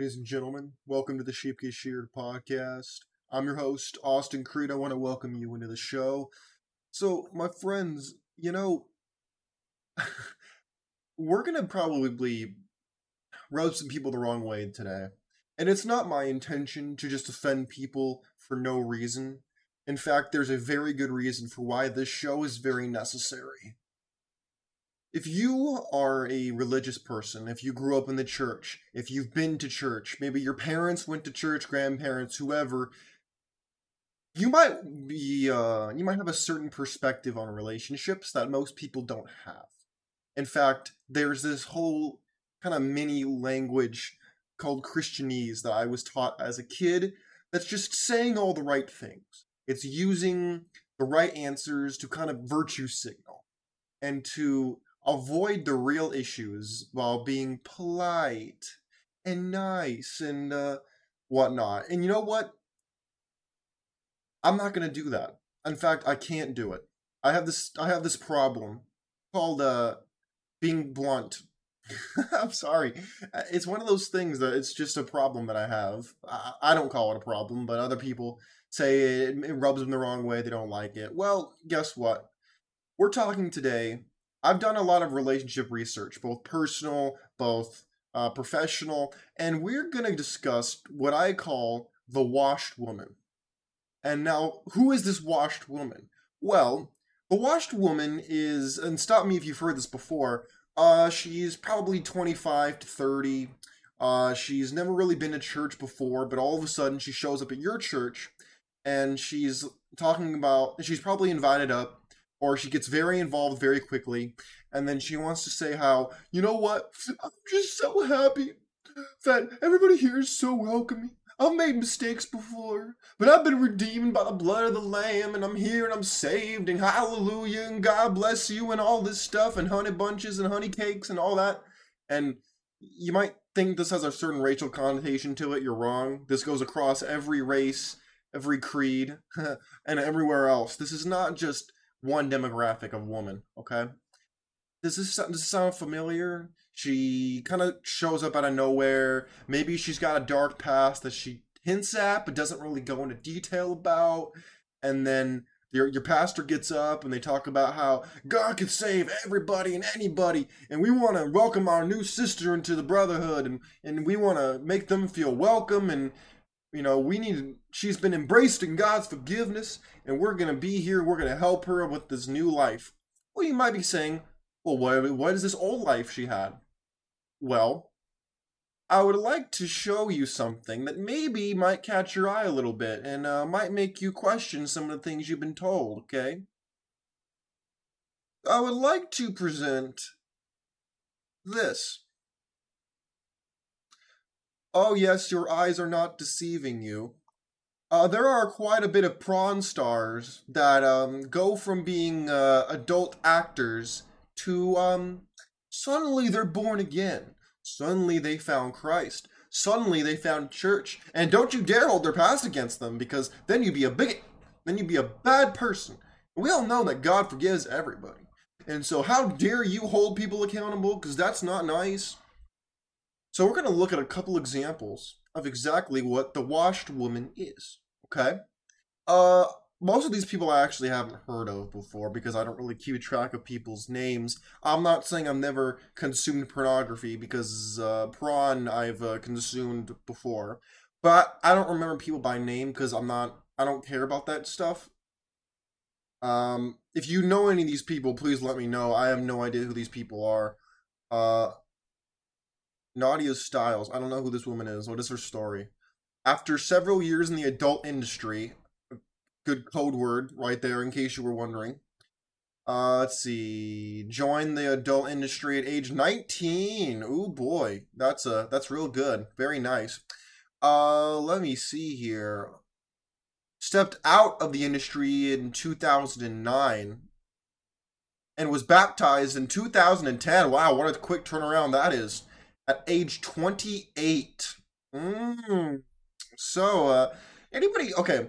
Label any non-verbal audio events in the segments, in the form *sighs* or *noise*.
ladies and gentlemen. Welcome to the Sheep Get Sheared podcast. I'm your host, Austin Creed. I want to welcome you into the show. So, my friends, you know, *laughs* we're going to probably rub some people the wrong way today. And it's not my intention to just offend people for no reason. In fact, there's a very good reason for why this show is very necessary. If you are a religious person, if you grew up in the church, if you've been to church, maybe your parents went to church, grandparents, whoever, you might be uh you might have a certain perspective on relationships that most people don't have. In fact, there's this whole kind of mini language called Christianese that I was taught as a kid that's just saying all the right things. It's using the right answers to kind of virtue signal and to avoid the real issues while being polite and nice and uh, whatnot. And you know what? I'm not going to do that. In fact, I can't do it. I have this. I have this problem called uh, being blunt. *laughs* I'm sorry. It's one of those things that it's just a problem that I have. I, I don't call it a problem, but other people say it, it rubs them the wrong way. They don't like it. Well, guess what? We're talking today I've done a lot of relationship research, both personal, both uh, professional, and we're going to discuss what I call the washed woman. And now, who is this washed woman? Well, the washed woman is, and stop me if you've heard this before, uh, she's probably 25 to 30. Uh, she's never really been to church before, but all of a sudden she shows up at your church and she's talking about, she's probably invited up or she gets very involved very quickly, and then she wants to say how, you know what, I'm just so happy that everybody here is so welcoming. I've made mistakes before, but I've been redeemed by the blood of the Lamb, and I'm here and I'm saved, and hallelujah, and God bless you, and all this stuff, and honey bunches and honey cakes and all that. And you might think this has a certain racial connotation to it. You're wrong. This goes across every race, every creed, *laughs* and everywhere else. This is not just one demographic of woman. Okay, does this does this sound familiar? She kind of shows up out of nowhere. Maybe she's got a dark past that she hints at, but doesn't really go into detail about. And then your your pastor gets up and they talk about how God can save everybody and anybody, and we want to welcome our new sister into the brotherhood, and and we want to make them feel welcome, and you know, we need, she's been embraced in God's forgiveness, and we're going to be here. We're going to help her with this new life. Well, you might be saying, well, what, what is this old life she had? Well, I would like to show you something that maybe might catch your eye a little bit and uh, might make you question some of the things you've been told, okay? I would like to present this. Oh, yes, your eyes are not deceiving you. Uh, there are quite a bit of prawn stars that um, go from being uh, adult actors to um, suddenly they're born again. Suddenly they found Christ. Suddenly they found church. And don't you dare hold their past against them because then you'd be a bigot. Then you'd be a bad person. We all know that God forgives everybody. And so, how dare you hold people accountable? Because that's not nice. So we're going to look at a couple examples of exactly what the washed woman is. Okay? Uh, most of these people I actually haven't heard of before because I don't really keep track of people's names. I'm not saying I've never consumed pornography because uh, prawn I've uh, consumed before, but I don't remember people by name because I'm not. I don't care about that stuff. Um, if you know any of these people, please let me know. I have no idea who these people are. Uh, Nadia Styles. I don't know who this woman is. What is her story? After several years in the adult industry, good code word right there in case you were wondering. Uh, let's see. Joined the adult industry at age 19. Ooh boy, that's a that's real good. Very nice. Uh, let me see here. Stepped out of the industry in 2009 and was baptized in 2010. Wow, what a quick turnaround that is at age 28. Mm. So, uh, anybody, okay,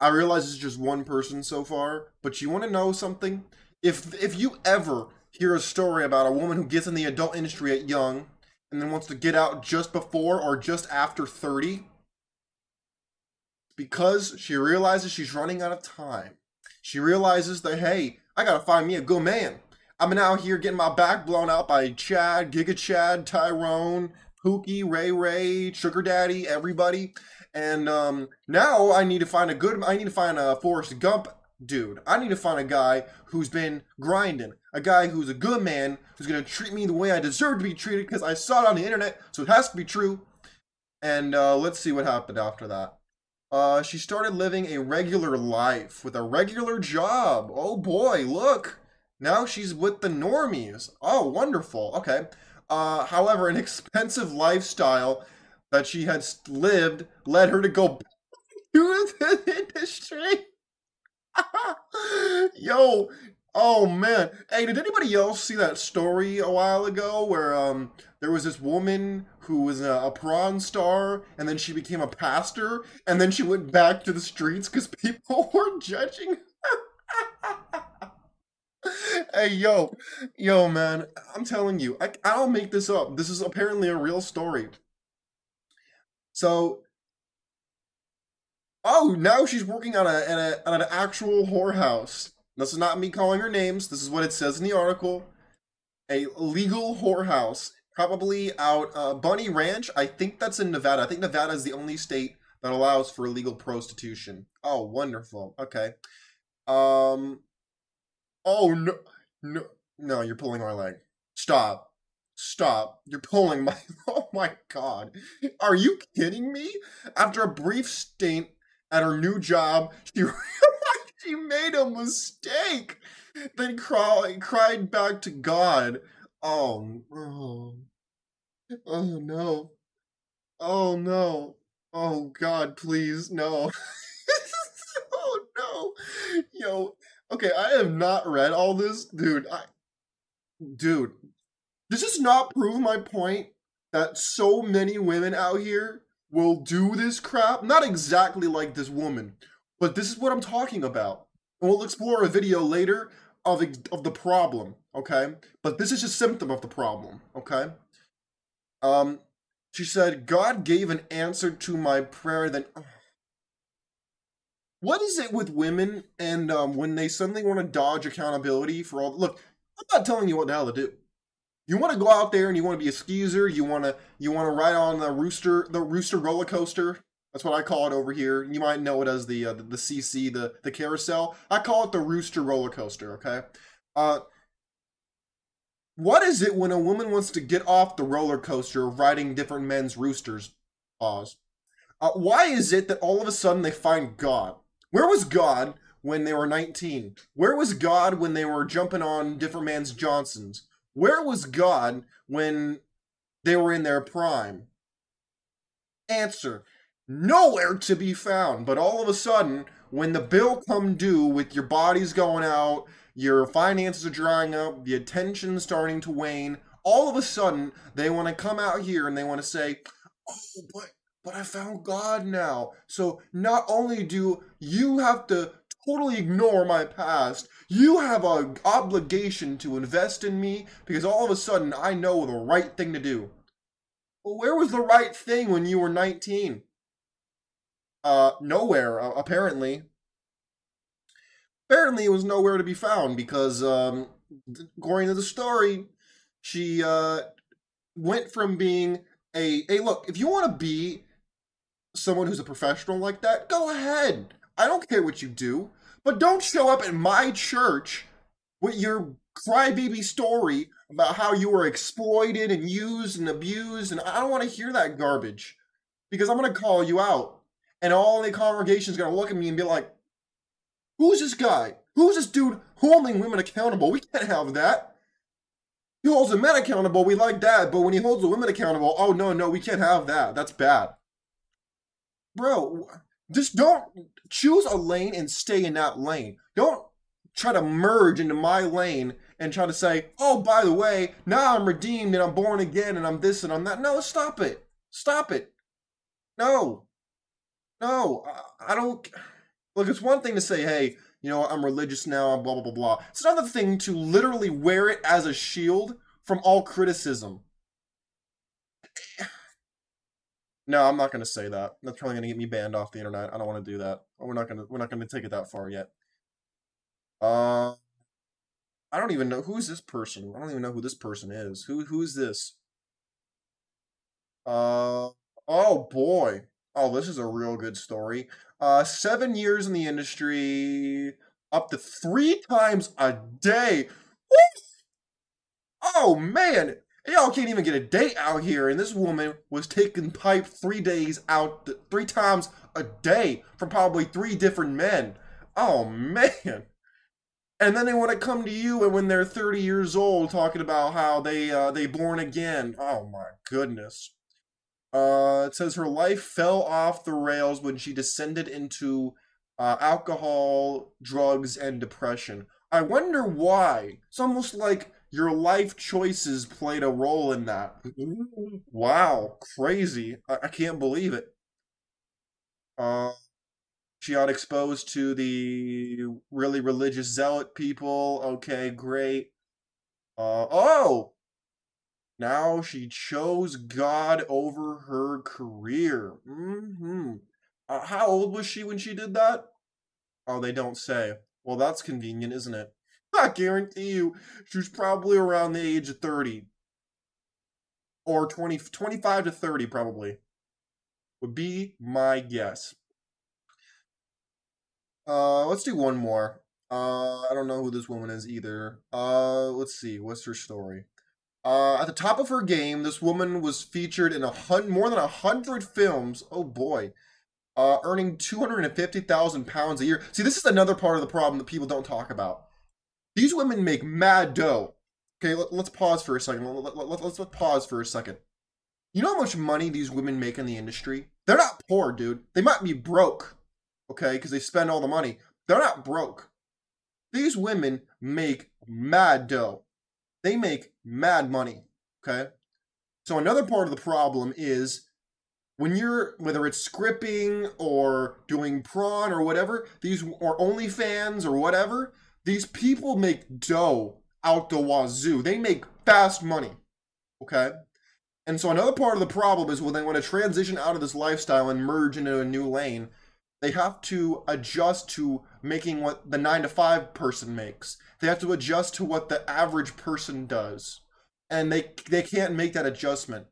I realize it's just one person so far, but you want to know something? If if you ever hear a story about a woman who gets in the adult industry at young and then wants to get out just before or just after 30? Because she realizes she's running out of time. She realizes that, hey, I gotta find me a good man. Been out here getting my back blown out by Chad, Giga Chad, Tyrone, Pookie, Ray Ray, Sugar Daddy, everybody. And um, now I need to find a good. I need to find a Forrest Gump dude. I need to find a guy who's been grinding, a guy who's a good man, who's gonna treat me the way I deserve to be treated because I saw it on the internet, so it has to be true. And uh, let's see what happened after that. Uh, she started living a regular life with a regular job. Oh boy, look. Now she's with the normies. Oh, wonderful. Okay. Uh, however, an expensive lifestyle that she had lived led her to go *laughs* to the industry. *laughs* Yo, oh man. Hey, did anybody else see that story a while ago where um there was this woman who was a, a prawn star and then she became a pastor and then she went back to the streets because people *laughs* were judging *laughs* hey yo yo man i'm telling you I, i don't make this up this is apparently a real story so Oh, now she's working on a, on a on an actual whorehouse. This is not me calling her names. This is what it says in the article. A legal whorehouse, probably out uh, Bunny Ranch. I think that's in Nevada. I think Nevada is the only state that allows for illegal prostitution. Oh, wonderful. Okay. Um. Oh no, no, no! You're pulling my leg. Stop. Stop. You're pulling my. *laughs* Oh my god. Are you kidding me? After a brief stint at her new job, she *laughs* she made a mistake. Then cried, cried back to God. Oh, oh, oh no. Oh no. Oh God, please, no. *laughs* oh no. Yo, okay, I have not read all this. Dude, I. Dude, this does not prove my point that so many women out here will do this crap. Not exactly like this woman, but this is what I'm talking about. And we'll explore a video later of, of the problem, okay? But this is a symptom of the problem, okay? Um, she said, God gave an answer to my prayer then. What is it with women and um, when they suddenly want to dodge accountability for all? Look, I'm not telling you what the hell to do you want to go out there and you want to be a skeezer, you want to you want to ride on the rooster the rooster roller coaster. That's what I call it over here. You might know it as the uh, the, the CC the the carousel. I call it the rooster roller coaster. Okay. Uh, what is it when a woman wants to get off the roller coaster of riding different men's roosters? Pause. Uh, why is it that all of a sudden they find God? Where was God when they were 19? Where was God when they were jumping on different man's Johnsons? Where was God when they were in their prime? Answer nowhere to be found. But all of a sudden, when the bill come due with your body's going out, your finances are drying up, the attention's starting to wane, all of a sudden they want to come out here and they want to say, "Oh, but but I found God now." So not only do you have to totally ignore my past. You have an obligation to invest in me because all of a sudden I know the right thing to do. Well, where was the right thing when you were 19? Uh, nowhere, apparently. Apparently, it was nowhere to be found because, um, according to the story, she, uh, went from being a, hey, look, if you want to be someone who's a professional like that, go ahead. I don't care what you do, but don't show up at my church with your crybaby story about how you were exploited and used and abused, and I don't want to hear that garbage because I'm going to call you out. And all the congregation's going to look at me and be like, Who's this guy? Who's this dude holding women accountable? We can't have that. He holds the men accountable, we like that, but when he holds the women accountable, oh no, no, we can't have that. That's bad. Bro, just don't choose a lane and stay in that lane. Don't try to merge into my lane and try to say, oh, by the way, now I'm redeemed and I'm born again and I'm this and I'm that. No, stop it. Stop it. No. No, I, don't. Look, it's one thing to say, hey, you know, I'm religious now, I'm blah, blah, blah, blah. It's another thing to literally wear it as a shield from all criticism. No, I'm not gonna say that. That's probably gonna get me banned off the internet. I don't want to do that. We're not gonna we're not gonna take it that far yet. Uh, I don't even know who is this person. I don't even know who this person is. Who who is this? Uh oh boy. Oh, this is a real good story. Uh, seven years in the industry, up to three times a day. Oh man, y'all can't even get a date out here, and this woman was taking pipe three days out, three times a day from probably three different men. Oh man. And then they want to come to you, and when they're 30 years old, talking about how they uh, they born again. Oh my goodness. Uh, it says her life fell off the rails when she descended into uh, alcohol, drugs, and depression. I wonder why. It's almost like your life choices played a role in that. wow, crazy. I, I can't believe it. Uh, she got exposed to the really religious zealot people. Okay, great. Uh, oh, now she chose God over her career. hmm Uh, how old was she when she did that? Oh, they don't say. Well, that's convenient, isn't it? *laughs* I guarantee you, she's probably around the age of 30. Or 20, 25 to 30, probably. Would be my guess. Uh, let's do one more. Uh, I don't know who this woman is either. Uh, let's see. What's her story? Uh, at the top of her game, this woman was featured in a hun- more than a hundred films. Oh boy, uh, earning two hundred and fifty thousand pounds a year. See, this is another part of the problem that people don't talk about. These women make mad dough. Okay, let, us pause for a second. Let, let, let, let's, pause for a second. You know how much money these women make in the industry? They're not poor, dude. They might be broke, okay, because they spend all the money. They're not broke. These women make mad dough they make mad money. Okay. So another part of the problem is when you're whether it's scripting or doing prawn or whatever, these or OnlyFans or whatever, these people make dough out the wazoo. They make fast money. Okay. And so another part of the problem is when they want to transition out of this lifestyle and merge into a new lane, they have to adjust to making what the nine to five person makes. They have to adjust to what the average person does. And they they can't make that adjustment.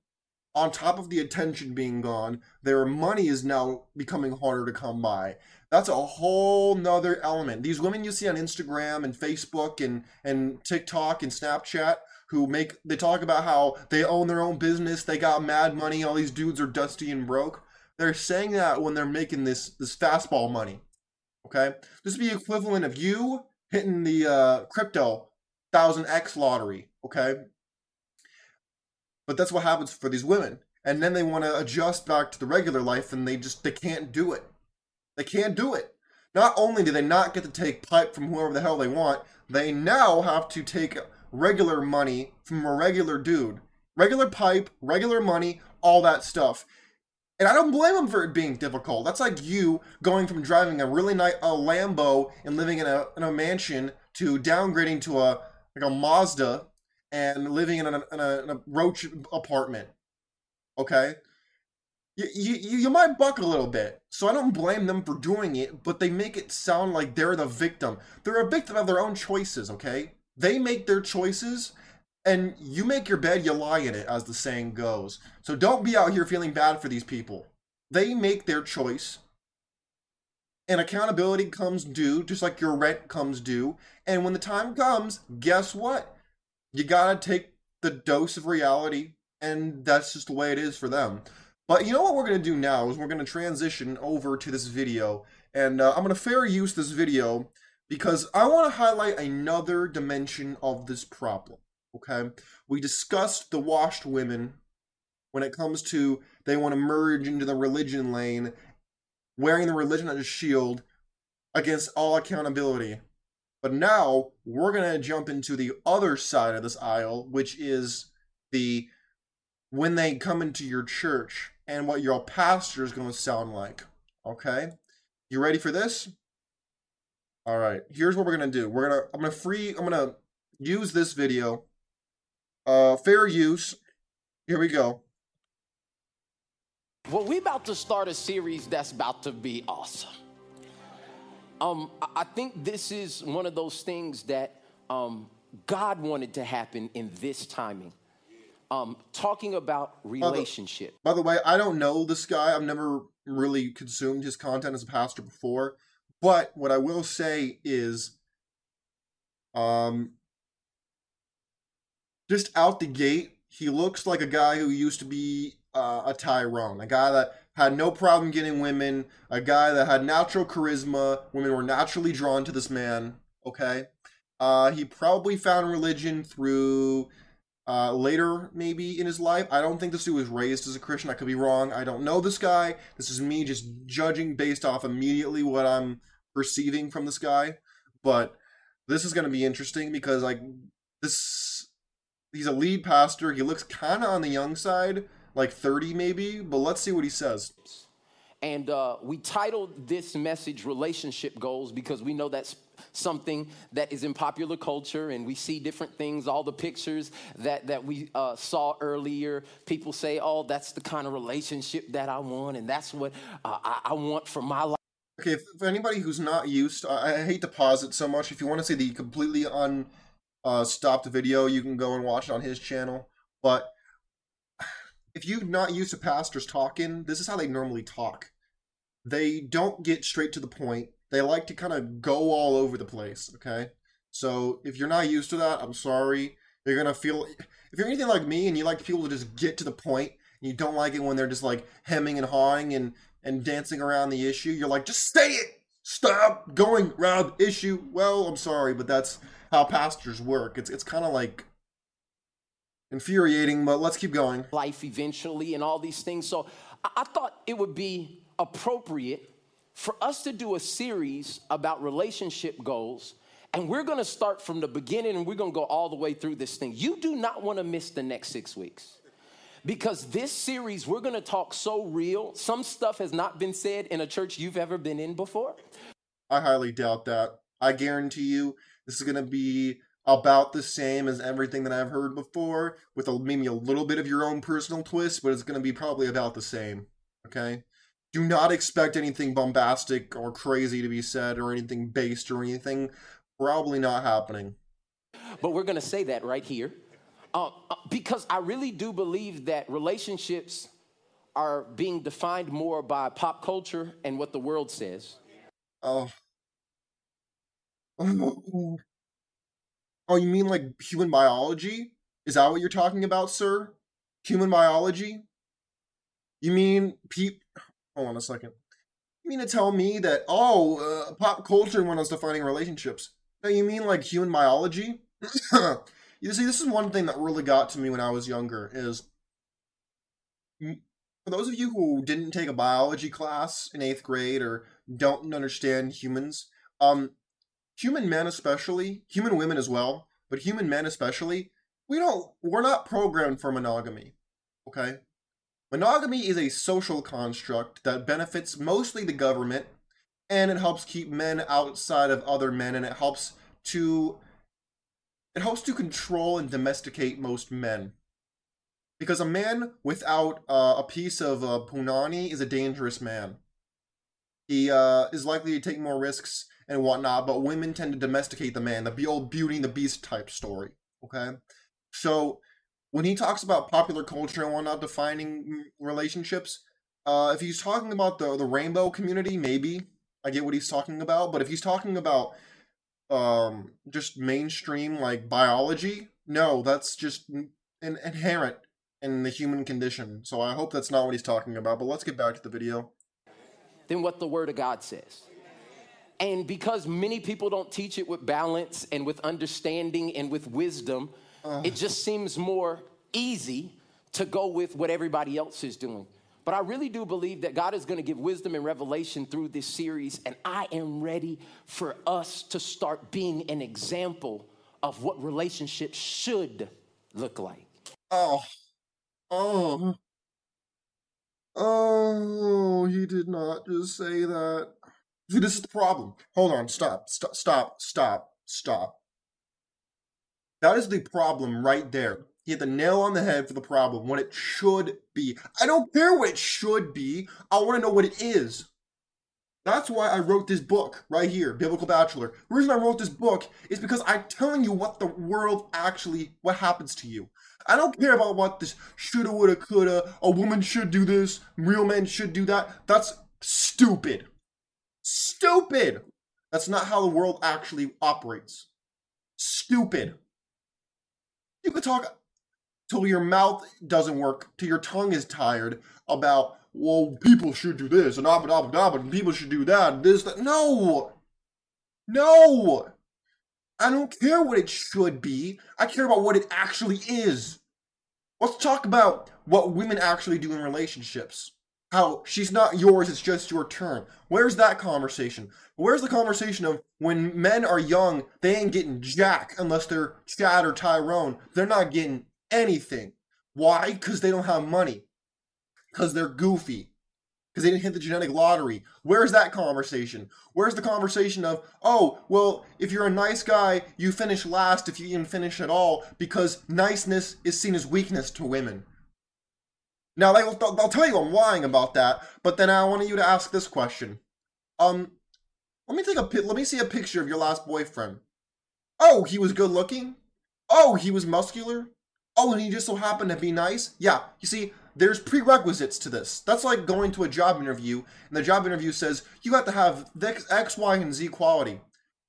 On top of the attention being gone, their money is now becoming harder to come by. That's a whole nother element. These women you see on Instagram and Facebook and, and TikTok and Snapchat who make they talk about how they own their own business, they got mad money, all these dudes are dusty and broke they're saying that when they're making this this fastball money. Okay, this would be equivalent of you hitting the uh, crypto thousand X lottery. Okay, but that's what happens for these women, and then they want to adjust back to the regular life, and they just they can't do it. They can't do it. Not only do they not get to take pipe from whoever the hell they want, they now have to take regular money from a regular dude. Regular pipe, regular money, all that stuff. And I don't blame them for it being difficult. That's like you going from driving a really nice a Lambo and living in a in a mansion to downgrading to a like a Mazda and living in a, in a, in a roach apartment. Okay, you, you you might buck a little bit. So I don't blame them for doing it, but they make it sound like they're the victim. They're a victim of their own choices. Okay, they make their choices and you make your bed, you lie in it, as the saying goes. So don't be out here feeling bad for these people. They make their choice. And accountability comes due, just like your rent comes due. And when the time comes, guess what? You gotta take the dose of reality, and that's just the way it is for them. But you know what we're gonna do now is we're gonna transition over to this video, and uh, I'm gonna fair use this video because I want to highlight another dimension of this problem. Okay, we discussed the washed women when it comes to they want to merge into the religion lane, wearing the religion as a shield against all accountability. But now we're going to jump into the other side of this aisle, which is the when they come into your church and what your pastor is going to sound like. Okay? You ready for this? All right. Here's what we're going to do. We're going to I'm going to free I'm going to use this video uh, fair use. Here we go. Well, we about to start a series that's about to be awesome. Um, I think this is one of those things that um, God wanted to happen in this timing. Um, talking about relationship. By the, by the way, I don't know this guy. I've never really consumed his content as a pastor before. But what I will say is, um, just out the gate, he looks like a guy who used to be uh, a Tyrone, a guy that had no problem getting women, a guy that had natural charisma. Women were naturally drawn to this man. Okay, uh, he probably found religion through uh, later, maybe in his life. I don't think this dude was raised as a Christian. I could be wrong. I don't know this guy. This is me just judging based off immediately what I'm perceiving from this guy. But this is going to be interesting because like this, he's a lead pastor. He looks kind of on the young side like 30 maybe, but let's see what he says. And uh, we titled this message Relationship Goals because we know that's something that is in popular culture and we see different things, all the pictures that, that we uh, saw earlier. People say, oh, that's the kind of relationship that I want and that's what uh, I, I, want for my life. Okay, for anybody who's not used, I, I hate to pause it so much. If you want to see the completely unstopped uh, video, you can go and watch it on his channel. But *sighs* if you're not used to pastors talking, this is how they normally talk. They don't get straight to the point. They like to kind of go all over the place, okay? So if you're not used to that, I'm sorry. You're gonna feel if you're anything like me and you like people to just get to the point and you don't like it when they're just like hemming and hawing and and dancing around the issue, you're like, just stay it! Stop going around issue. Well, I'm sorry, but that's how pastors work. It's it's kind of like infuriating, but let's keep going. Life eventually and all these things. So I thought it would be appropriate for us to do a series about relationship goals. And we're gonna start from the beginning and we're gonna go all the way through this thing. You do not wanna miss the next six weeks. Because this series, we're gonna talk so real. Some stuff has not been said in a church you've ever been in before. I highly doubt that. I guarantee you, this is gonna be about the same as everything that I've heard before, with a, maybe a little bit of your own personal twist, but it's going to be probably about the same. Okay? Do not expect anything bombastic or crazy to be said or anything based or anything. Probably not happening. But we're going to say that right here. Uh, uh, because I really do believe that relationships are being defined more by pop culture and what the world says. Oh. Oh, you mean like human biology? Is that what you're talking about, sir? Human biology? You mean peep? Hold on a second. You mean to tell me that oh, uh, pop culture when I was defining relationships? No, you mean like human biology? *clears throat* you see, this is one thing that really got to me when I was younger. Is for those of you who didn't take a biology class in eighth grade or don't understand humans, um, human men especially, human women as well, but human men especially, we don't we're not programmed for monogamy. Okay? Monogamy is a social construct that benefits mostly the government and it helps keep men outside of other men and it helps to it helps to control and domesticate most men. Because a man without uh, a piece of uh, punani is a dangerous man. He uh, is likely to take more risks and whatnot, but women tend to domesticate the man, the old Beauty and the Beast type story. Okay, so when he talks about popular culture and whatnot defining relationships, uh, if he's talking about the the rainbow community, maybe I get what he's talking about. But if he's talking about um, just mainstream like biology, no, that's just in- inherent in the human condition. So I hope that's not what he's talking about. But let's get back to the video. Then what the Word of God says. And because many people don't teach it with balance and with understanding and with wisdom, uh. it just seems more easy to go with what everybody else is doing. But I really do believe that God is going to give wisdom and revelation through this series, and I am ready for us to start being an example of what relationships should look like. Oh, oh, oh, he did not just say that. See, this is the problem. Hold on, stop, stop, stop, stop, stop. That is the problem right there. He hit the nail on the head for the problem, what it should be. I don't care what it should be. I want to know what it is. That's why I wrote this book right here, Biblical Bachelor. The reason I wrote this book is because I'm telling you what the world actually, what happens to you. I don't care about what this shoulda, woulda, coulda, a woman should do this, real men should do that. That's stupid. Stupid. That's not how the world actually operates. Stupid. You could talk till your mouth doesn't work, till your tongue is tired about, well, people should do this and abba dabba dabba, and people should do that, and this, that. No! No! I don't care what it should be. I care about what it actually is. Let's talk about what women actually do in relationships. How she's not yours, it's just your turn. Where's that conversation? Where's the conversation of when men are young, they ain't getting jack unless they're Chad or Tyrone. They're not getting anything. Why? Because they don't have money. Because they're goofy. Because they didn't hit the genetic lottery. Where's that conversation? Where's the conversation of, oh, well, if you're a nice guy, you finish last if you even finish at all, because niceness is seen as weakness to women. Now, they'll, they'll tell you I'm lying about that, but then I want you to ask this question. Um, let me take a let me see a picture of your last boyfriend. Oh, he was good looking. Oh, he was muscular. Oh, and he just so happened to be nice. Yeah, you see, there's prerequisites to this. That's like going to a job interview, and the job interview says you have to have X, Y, and Z quality.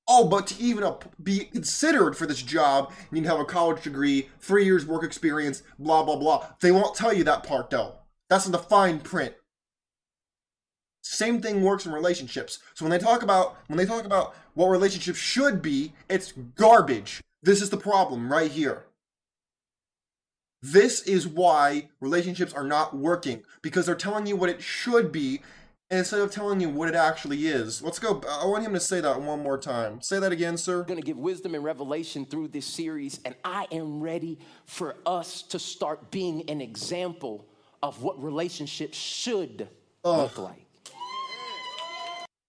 Oh, but to even be considered for this job, you need to have a college degree, three years work experience, blah blah blah. They won't tell you that part though. That's in the fine print. Same thing works in relationships. So when they talk about when they talk about what relationships should be, it's garbage. This is the problem right here. This is why relationships are not working because they're telling you what it should be instead of telling you what it actually is. Let's go. I want him to say that one more time. Say that again, sir. I'm going to give wisdom and revelation through this series, and I am ready for us to start being an example of what relationships should Ugh. look like.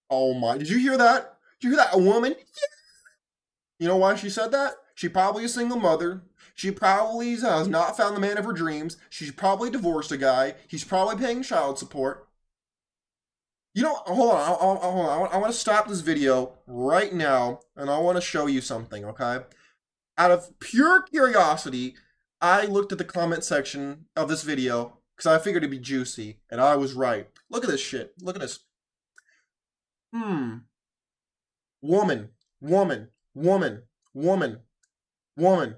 Oh my. Did you hear that? Did you hear that? A woman? You know why she said that? She probably a single mother. She probably has not found the man of her dreams. She's probably divorced a guy. He's probably paying child support. You know, hold on, I, I, hold on. I want to stop this video right now, and I want to show you something. Okay, out of pure curiosity, I looked at the comment section of this video because I figured it'd be juicy, and I was right. Look at this shit. Look at this. Hmm. Woman, woman, woman, woman, woman.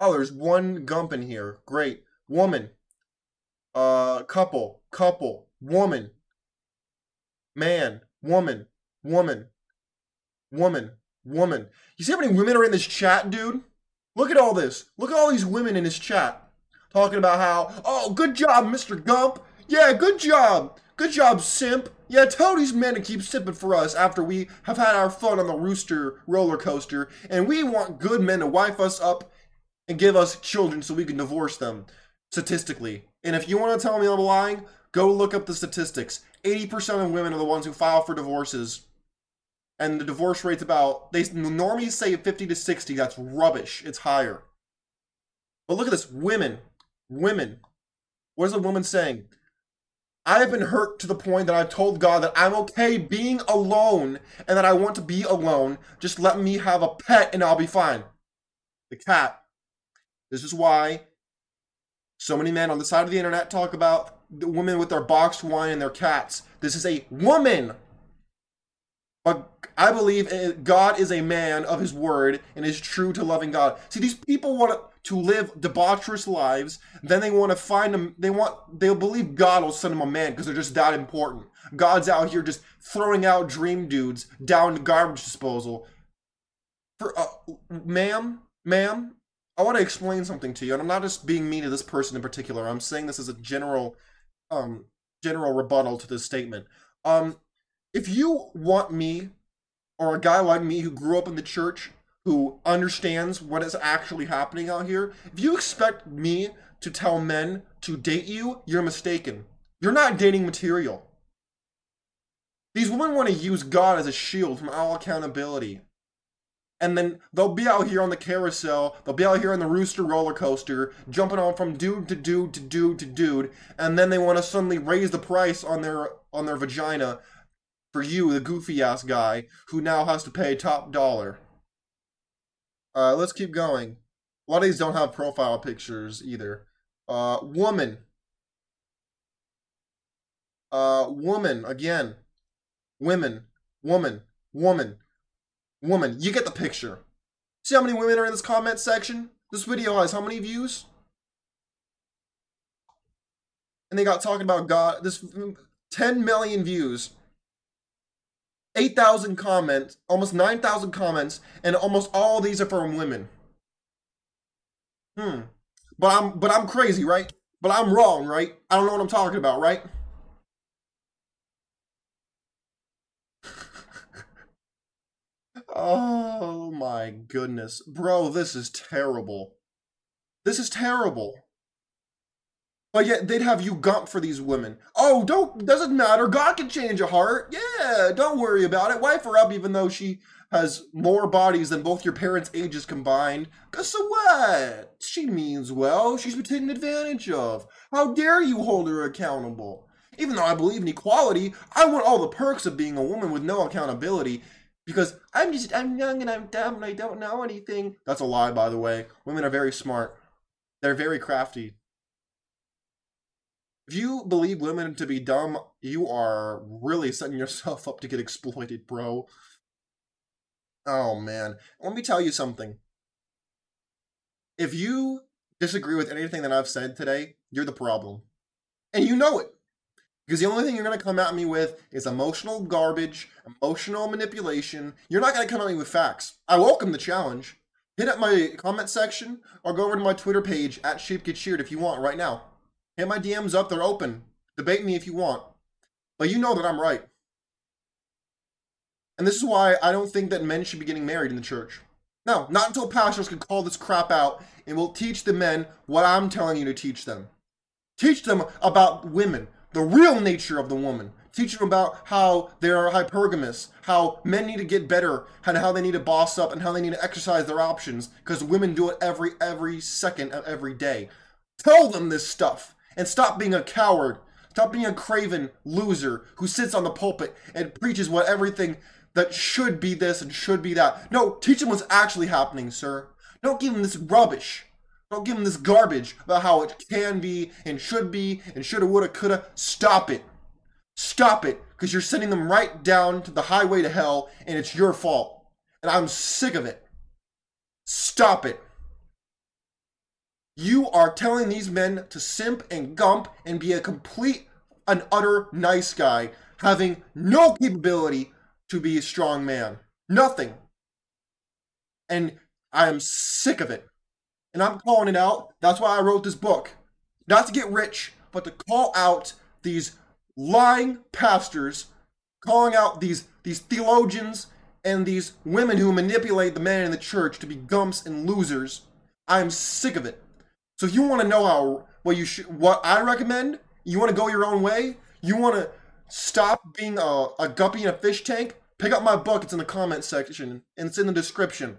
Oh, there's one gump in here. Great. Woman. Uh, couple, couple, woman, man, woman, woman, woman, woman. You see how many women are in this chat, dude? Look at all this. Look at all these women in this chat talking about how, oh, good job, Mr. Gump. Yeah, good job. Good job, simp. Yeah, tell these men to keep sipping for us after we have had our fun on the Rooster roller coaster, and we want good men to wife us up and give us children so we can divorce them statistically. And if you want to tell me I'm lying, go look up the statistics. 80% of women are the ones who file for divorces. And the divorce rate's about, they normally say 50 to 60. That's rubbish. It's higher. But look at this women. Women. What is a woman saying? I have been hurt to the point that I've told God that I'm okay being alone and that I want to be alone. Just let me have a pet and I'll be fine. The cat. This is why so many men on the side of the internet talk about the women with their boxed wine and their cats. This is a woman. But I believe God is a man of his word and is true to loving God. See, these people want to live debaucherous lives. Then they want to find them. They want, they'll believe God will send them a man because they're just that important. God's out here just throwing out dream dudes down the garbage disposal. For, uh, ma'am, ma'am, I want to explain something to you, and I'm not just being mean to this person in particular. I'm saying this as a general, um, general rebuttal to this statement. Um, if you want me, or a guy like me who grew up in the church, who understands what is actually happening out here, if you expect me to tell men to date you, you're mistaken. You're not dating material. These women want to use God as a shield from all accountability. And then they'll be out here on the carousel, they'll be out here on the rooster roller coaster, jumping on from dude to dude to dude to dude, and then they want to suddenly raise the price on their on their vagina for you, the goofy ass guy, who now has to pay top dollar. Uh, let's keep going. A lot of these don't have profile pictures either. Uh, woman. Uh, woman again. Women. Woman. Woman. Woman. You get the picture. See how many women are in this comment section? This video has how many views? And they got talking about God. This 10 million views. 8,000 comments, almost 9,000 comments, and almost all these are from women. Hmm. But I'm but I'm crazy, right? But I'm wrong, right? I don't know what I'm talking about, right? Oh my goodness. Bro, this is terrible. This is terrible. But yet they'd have you gump for these women. Oh, don't doesn't matter. God can change a heart. Yeah, don't worry about it. Wife her up even though she has more bodies than both your parents' ages combined. Cause so what? She means well. She's been taken advantage of. How dare you hold her accountable? Even though I believe in equality, I want all the perks of being a woman with no accountability. Because I'm just I'm young and I'm dumb and I don't know anything. That's a lie, by the way. Women are very smart. They're very crafty. If you believe women to be dumb, you are really setting yourself up to get exploited, bro. Oh man. Let me tell you something. If you disagree with anything that I've said today, you're the problem. And you know it. Because the only thing you're going to come at me with is emotional garbage, emotional manipulation. You're not going to come at me with facts. I welcome the challenge. Hit up my comment section or go over to my Twitter page at Sheep Get Sheared if you want right now. Hit my DMs up, they're open. Debate me if you want. But you know that I'm right. And this is why I don't think that men should be getting married in the church. No, not until pastors can call this crap out and will teach the men what I'm telling you to teach them. Teach them about women, the real nature of the woman. Teach them about how they're hypergamous, how men need to get better, and how they need to boss up, and how they need to exercise their options, because women do it every every second of every day. Tell them this stuff and stop being a coward. Stop being a craven loser who sits on the pulpit and preaches what everything that should be this and should be that. No, teach them what's actually happening, sir. Don't give them this rubbish. Don't give them this garbage about how it can be and should be and shoulda, woulda, coulda. Stop it. Stop it, because you're sending them right down to the highway to hell, and it's your fault. And I'm sick of it. Stop it. You are telling these men to simp and gump and be a complete and utter nice guy, having no capability to be a strong man. Nothing. And I am sick of it. And I'm calling it out. That's why I wrote this book. Not to get rich, but to call out these lying pastors, calling out these, these theologians and these women who manipulate the men in the church to be gumps and losers. I am sick of it. So if you want to know how what you should what I recommend, you want to go your own way, you want to stop being a, a guppy in a fish tank, Pick up my book. It's in the comment section and it's in the description.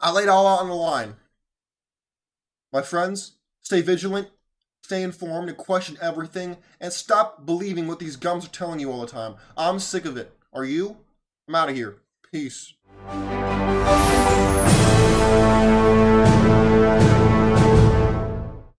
I laid all out on the line. My friends, stay vigilant, stay informed, and question everything, and stop believing what these gums are telling you all the time. I'm sick of it. Are you? I'm out of here. Peace.